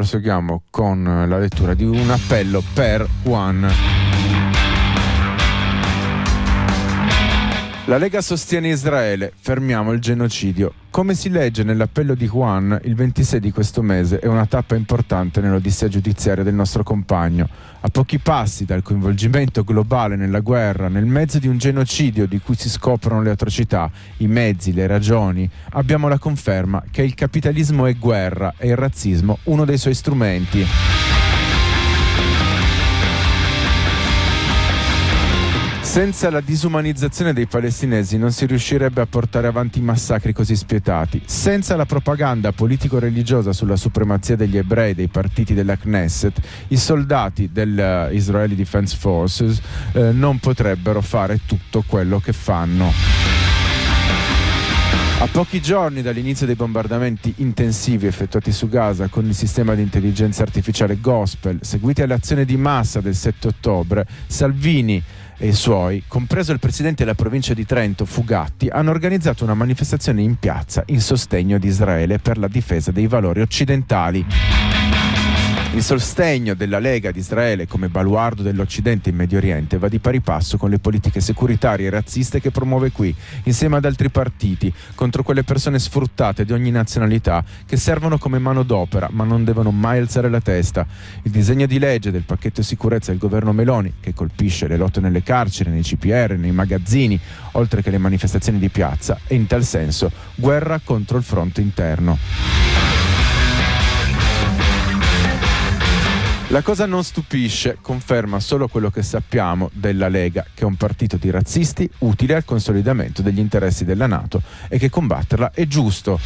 proseguiamo con la lettura di un appello per Juan. La Lega sostiene Israele, fermiamo il genocidio. Come si legge nell'appello di Juan, il 26 di questo mese è una tappa importante nell'odissea giudiziaria del nostro compagno. A pochi passi dal coinvolgimento globale nella guerra, nel mezzo di un genocidio di cui si scoprono le atrocità, i mezzi, le ragioni, abbiamo la conferma che il capitalismo è guerra e il razzismo uno dei suoi strumenti. Senza la disumanizzazione dei palestinesi non si riuscirebbe a portare avanti massacri così spietati. Senza la propaganda politico-religiosa sulla supremazia degli ebrei dei partiti della Knesset, i soldati dell'Israeli Defense Forces eh, non potrebbero fare tutto quello che fanno. A pochi giorni dall'inizio dei bombardamenti intensivi effettuati su Gaza con il sistema di intelligenza artificiale Gospel, seguiti all'azione di massa del 7 ottobre, Salvini e i suoi, compreso il presidente della provincia di Trento, Fugatti, hanno organizzato una manifestazione in piazza in sostegno di Israele per la difesa dei valori occidentali. Il sostegno della Lega di Israele come baluardo dell'Occidente in Medio Oriente va di pari passo con le politiche securitarie e razziste che promuove qui, insieme ad altri partiti, contro quelle persone sfruttate di ogni nazionalità che servono come manodopera ma non devono mai alzare la testa. Il disegno di legge del pacchetto sicurezza del governo Meloni, che colpisce le lotte nelle carceri, nei CPR, nei magazzini, oltre che le manifestazioni di piazza, è in tal senso guerra contro il fronte interno. La cosa non stupisce, conferma solo quello che sappiamo della Lega, che è un partito di razzisti utile al consolidamento degli interessi della Nato e che combatterla è giusto.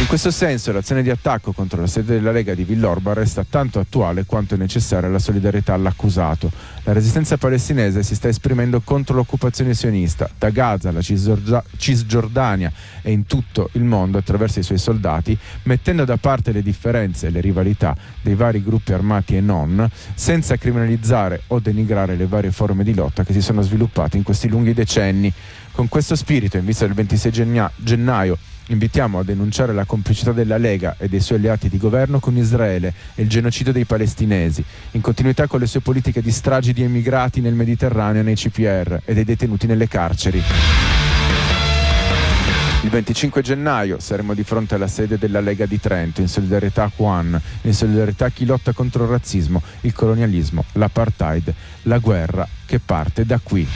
In questo senso l'azione di attacco contro la sede della Lega di Villorba resta tanto attuale quanto è necessaria la solidarietà all'accusato. La resistenza palestinese si sta esprimendo contro l'occupazione sionista da Gaza alla Cisgiordania e in tutto il mondo attraverso i suoi soldati, mettendo da parte le differenze e le rivalità dei vari gruppi armati e non senza criminalizzare o denigrare le varie forme di lotta che si sono sviluppate in questi lunghi decenni. Con questo spirito, in vista del 26 genna- gennaio, invitiamo a denunciare la complicità della Lega e dei suoi alleati di governo con Israele e il genocidio dei palestinesi, in continuità con le sue politiche di stragi di emigrati nel Mediterraneo nei CPR e dei detenuti nelle carceri. Il 25 gennaio saremo di fronte alla sede della Lega di Trento in solidarietà a Juan, in solidarietà a chi lotta contro il razzismo, il colonialismo, l'apartheid, la guerra che parte da qui.